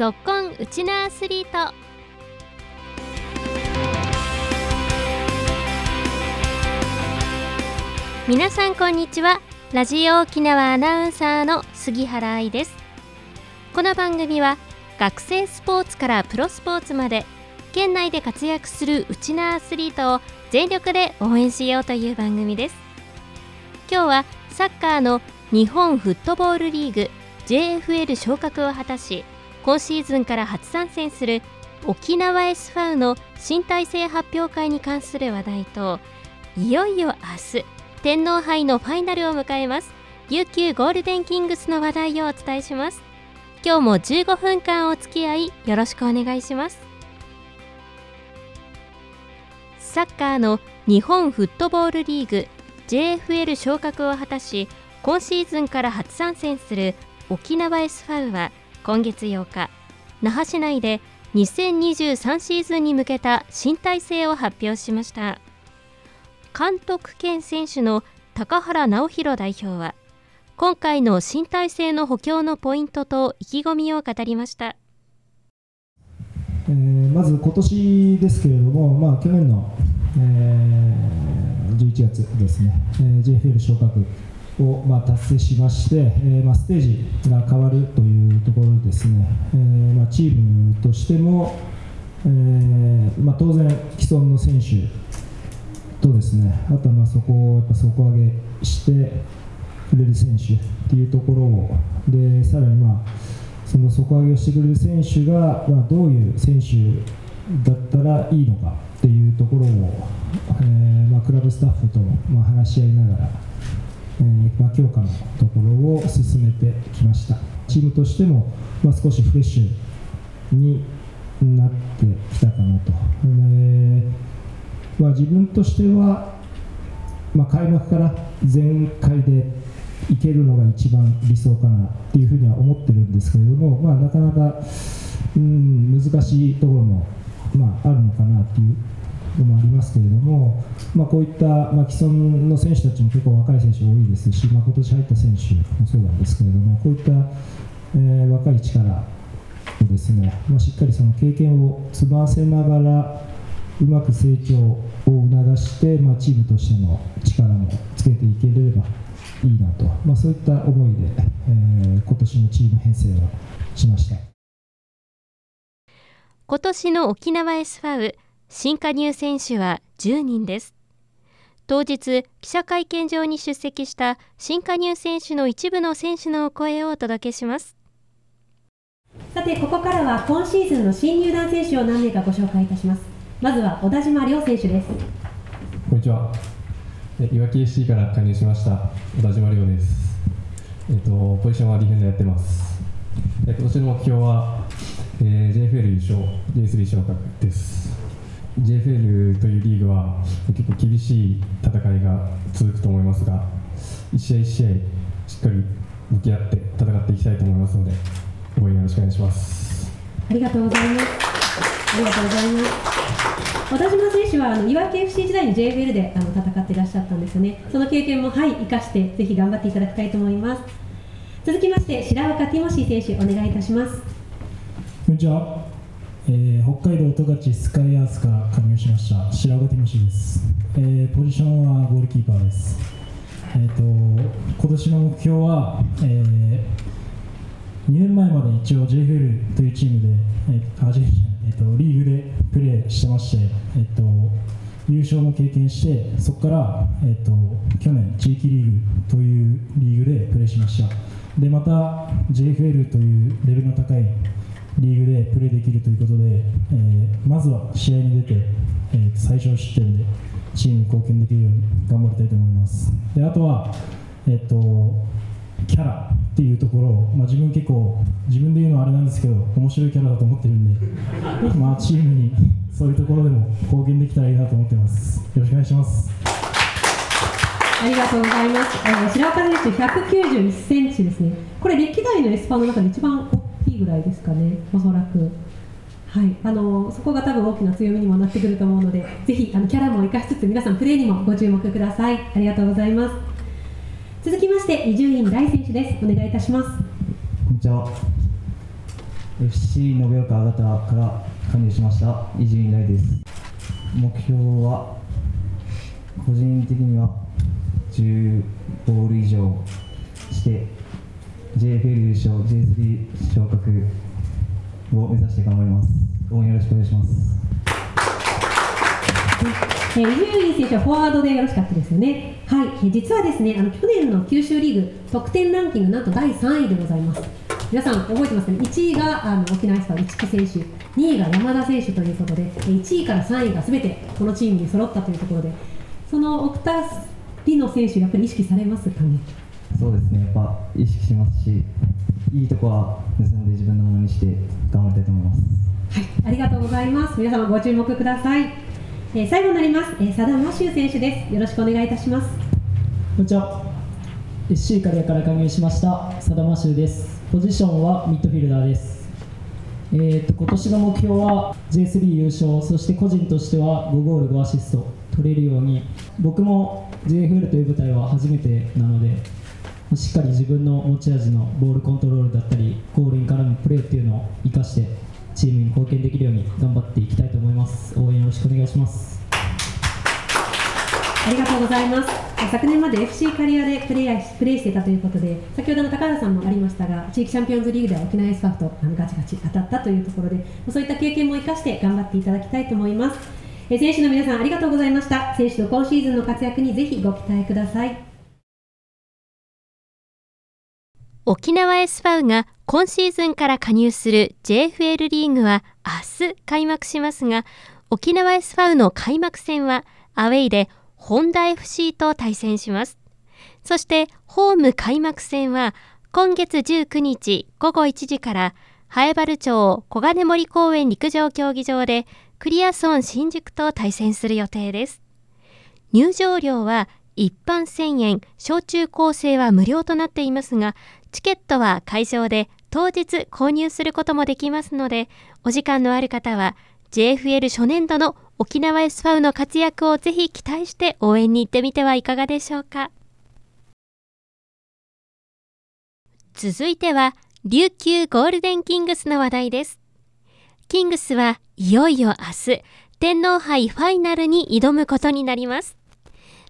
ぞっこんウチナアスリート。皆さんこんにちは。ラジオ沖縄アナウンサーの杉原愛です。この番組は学生スポーツからプロスポーツまで県内で活躍するウチナアスリートを全力で応援しようという番組です。今日はサッカーの日本フットボールリーグ JFL 昇格を果たし今シーズンから初参戦する沖縄 S ファウの新体制発表会に関する話題といよいよ明日天皇杯のファイナルを迎えます。琉球ゴールデンキングスの話題をお伝えします。今日も15分間お付き合いよろしくお願いします。サッカーの日本フットボールリーグ JFL 昇格を果たし今シーズンから初参戦する沖縄 S ファウは今月8日那覇市内で2023シーズンに向けた新体制を発表しました。監督兼選手の高原直弘代表は今回の新体制の補強のポイントと意気込みを語りました、えー、まず今年ですけれども、まあ、去年の、えー、11月ですね、えー、JFL 昇格を、ま、達成しまして、えま、ステージが変わるというところですね、えま、チームとしても、えま、当然、既存の選手とですねあとはまあそこをやっぱ底上げしてくれる選手っていうところをでさらにまあその底上げをしてくれる選手が、ま、どういう選手だったらいいのかっていうところを、えま、クラブスタッフとま話し合いながらえー、ま、強化のところを進めてきました。チームとしても、まあ、少しフレッシュになってきたかなと、でまあ、自分としては、ま、開幕から全開でいけるのが一番理想かなっていうふうには思ってるんですけれども、まあ、なかなか、うん、難しいところも、まあ、あるのかなっていうのもありますけれども、まあ、こういった、まあ、既存の選手たちも結構若い選手多いですし、まあ、今年入った選手もそうなんですけれども、こういった、えー、若い力をですね、まあ、しっかりその経験を積ませながら、うまく成長を促して、まあ、チームとしての力もつけていければいいなと、まあ、そういった思いで、えー、今年のチーム編成をしました。今年の沖縄 S ファウ新加入選手は10人です。当日記者会見場に出席した新加入選手の一部の選手のお声をお届けします。さてここからは今シーズンの新入団選手を何名かご紹介いたします。まずは小田島亮選手です。こんにちは。いわき FC から加入しました小田島亮です。えっとポジションはディフェンダーやってます。今年の目標は、えー、JFL 優勝 J3 昇格です JFL というリーグは結構厳しい戦いが続くと思いますが一試合一試合しっかり向き合って戦っていきたいと思いますので応援よろしくお願いします。ありがとうございます。ありがとうございます。小田島選手はあの岩手 FC 時代に JFL であの戦っていらっしゃったんですよね。その経験もはい生かしてぜひ頑張っていただきたいと思います。続きまして白岡ティモシー選手お願いいたします。こんにちはえー、北海道十勝スカイアースから加入しました白岡ティモシーです、えー、ポジションはゴールキーパーです、えーと、今年の目標は、えー、2年前まで一応 JFL というチームで、えーあ J えーと、リーグでプレーしてまして、えーと、優勝も経験してそこから、えー、と去年地域リーグというリーグでプレーしました。でまた JFL というレベルの高いリーグでプレーできるということで、えー、まずは試合に出て、えー、最小失点でチームに貢献できるように頑張りたいと思いますであとは、えーと、キャラっていうところを、まあ、自分結構自分で言うのはあれなんですけど面白いキャラだと思ってるんで、まあ、チームにそういうところでも貢献できたらいいなと思ってますよろしくお願いしますありがとうございます。あの白岡選手191センチですね。これ歴代のエスパーの中で一番ぐらいですかね、おそらく。はい、あのそこが多分大きな強みにもなってくると思うので、ぜひあのキャラも生かしつつ、皆さん、プレーにもご注目ください。ありがとうございます。続きまして、伊集院大選手です。お願いいたします。こんにちは。FC 延岡あから加入しました伊集院大です目標は個人的には10ボール以上して JFL 優勝 J3 昇格を目指して頑張ります応援よろしくお願いしますえー、伊集院選手はフォワードでよろしかったですよね。はい、えー、実はですね、あの去年の九州リーグ得点ランキングなんと第3位でございます。皆さん覚えてますかね？1位があの沖縄エスパー市木選手、2位が山田選手ということで、1位から3位がすべてこのチームに揃ったというところで、その奥田里乃選手やっぱり意識されますかね？そうですね。やっぱ意識しますし、いいとこは盗んで自分のものにして頑張りたいと思います。はい、ありがとうございます。皆様ご注目ください。えー、最後になります、えー、佐田真修選手ですよろしくお願いいたしますこんにちは SC カリアから加入しました佐田真修ですポジションはミッドフィルダーですえーと、今年の目標は J3 優勝そして個人としては5ゴール5アシスト取れるように僕も JFL という舞台は初めてなのでしっかり自分の持ち味のボールコントロールだったりゴールに絡むプレーっていうのを生かしてチームに貢献できるように頑張っていきたいと思います。応援よろしくお願いします。ありがとうございます。昨年まで FC カリアでプレープレーしていたということで先ほどの高原さんもありましたが地域チャンピオンズリーグでは沖縄エスパーとあのガチガチ当たったというところでそういった経験も生かして頑張っていただきたいと思います。選手の皆さんありがとうございました。選手の今シーズンの活躍にぜひご期待ください。沖縄 S ファウが今シーズンから加入する JFL リーグは明日開幕しますが沖縄 S ファウの開幕戦はアウェイで本田 FC と対戦します。そしてホーム開幕戦は今月19日午後1時から南原町小金森公園陸上競技場でクリアソン新宿と対戦する予定です。入場料は一般1000円小中高生は無料となっていますがチケットは会場で当日購入することもできますので、お時間のある方は JFL 初年度の沖縄 S ファウの活躍をぜひ期待して応援に行ってみてはいかがでしょうか。続いては、琉球ゴールデンキングスの話題です。キングスはいよいよ明日、天皇杯ファイナルに挑むことになります。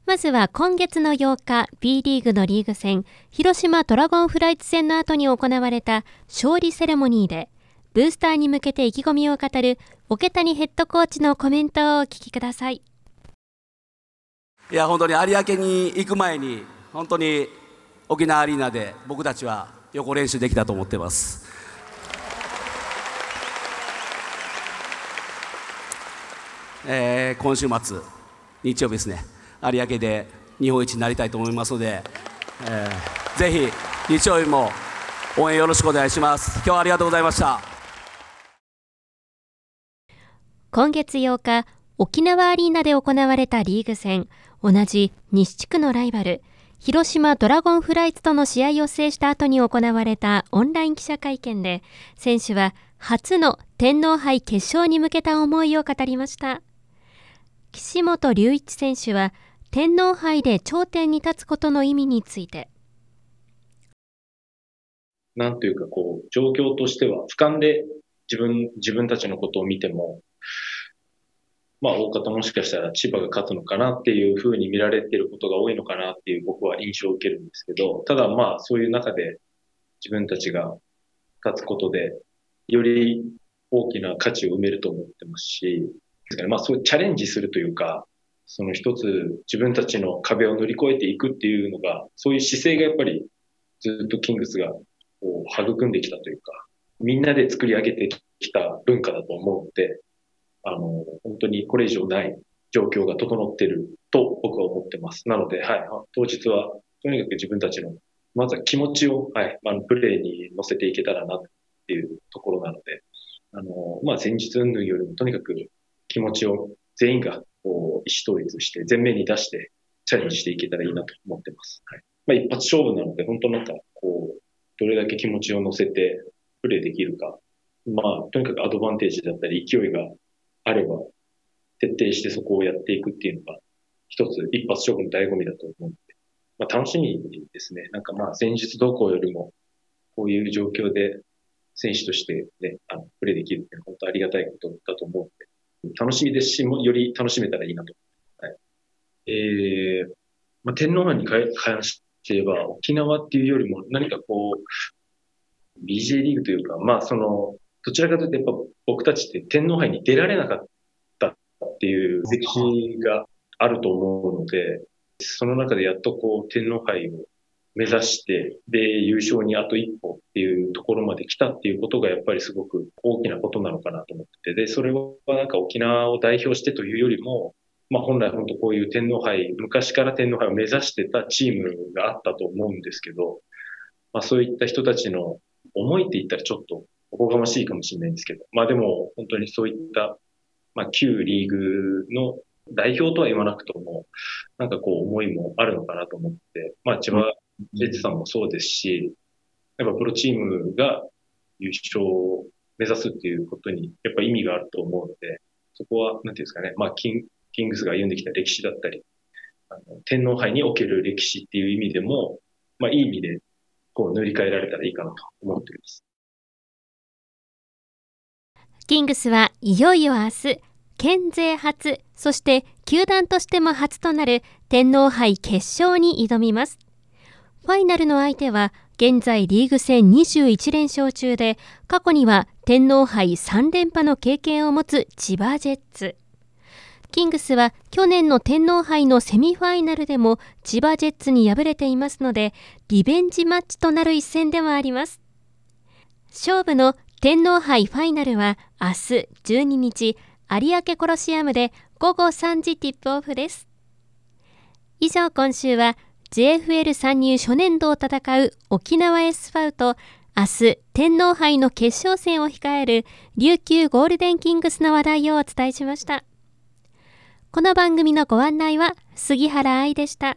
まずは今月の8日 B リーグのリーグ戦広島ドラゴンフライツ戦の後に行われた勝利セレモニーでブースターに向けて意気込みを語る桶谷ヘッドコーチのコメントをお聞きくださいいや本当に有明に行く前に本当に沖縄アリーナで僕たちは横練習できたと思ってます。えー、今週末日曜日ですね有明で日本一になりたいと思いますので、えー、ぜひ日曜日も応援よろしくお願いします。今日はありがとうございました。今月8日沖縄アリーナで行われたリーグ戦。同じ西地区のライバル広島ドラゴンフライツとの試合を制した後に行われたオンライン記者会見で選手は初の天皇杯決勝に向けた思いを語りました。岸本隆一選手は天皇杯で頂点に立つことの意味について。なんというかこう、状況としては、俯瞰で自分、自分たちのことを見ても、まあ、大方もしかしたら千葉が勝つのかなっていうふうに見られてることが多いのかなっていう僕は印象を受けるんですけど、ただまあ、そういう中で自分たちが勝つことで、より大きな価値を埋めると思ってますし、ですからまあ、そういうチャレンジするというか、その一つ自分たちの壁を乗り越えていくっていうのが、そういう姿勢がやっぱりずっとキングスがこう育んできたというか、みんなで作り上げてきた文化だと思うので、あの、本当にこれ以上ない状況が整ってると僕は思ってます。なので、はい、当日はとにかく自分たちの、まずは気持ちを、はい、あの、プレーに乗せていけたらなっていうところなので、あの、まあ、前日云々よりもとにかく気持ちを全員がこう意思統一して前面に出してチャレンジしていけたらいいなと思ってます。はい。まあ一発勝負なので、本当なんかこう、どれだけ気持ちを乗せてプレーできるか。まあ、とにかくアドバンテージだったり勢いがあれば、徹底してそこをやっていくっていうのが、一つ一発勝負の醍醐味だと思うので、まあ楽しみですね。なんかまあ前日動向よりも、こういう状況で選手としてね、あの、プレーできるって本当ありがたいことだと思う、楽しみですし、もより楽しめたらいいなと。はい。えー、まあ、天皇杯に関して言えば、沖縄っていうよりも何かこう、BJ リーグというか、まあその、どちらかというとやっぱ僕たちって天皇杯に出られなかったっていう歴史があると思うので、その中でやっとこう天皇杯を目指して、で、優勝にあと一歩っていうところまで来たっていうことがやっぱりすごく大きなことなのかなと思ってて、で、それはなんか沖縄を代表してというよりも、まあ本来本当こういう天皇杯、昔から天皇杯を目指してたチームがあったと思うんですけど、まあそういった人たちの思いって言ったらちょっとおこがましいかもしれないんですけど、まあでも本当にそういった、まあ旧リーグの代表とは言わなくとも、なんかこう思いもあるのかなと思って、まあ千葉ジェッツさんもそうですし、やっぱプロチームが優勝を目指すっていうことにやっぱ意味があると思うので、そこは、なんていうんですかね、まあキンキングスが歩んできた歴史だったり、あの天皇杯における歴史っていう意味でも、まあいい意味でこう塗り替えられたらいいかなと思っています。キングスはいよいよ明日、県勢初、そして球団としても初となる天皇杯決勝に挑みます。ファイナルの相手は現在リーグ戦21連勝中で過去には天皇杯3連覇の経験を持つ千葉ジェッツ。キングスは去年の天皇杯のセミファイナルでも千葉ジェッツに敗れていますのでリベンジマッチとなる一戦でもあります。勝負の天皇杯ファイナルは明日12日有明コロシアムで午後3時ティップオフです。以上今週は JFL 参入初年度を戦う沖縄 S ファウと明日天皇杯の決勝戦を控える琉球ゴールデンキングスの話題をお伝えしましたこの番組のご案内は杉原愛でした。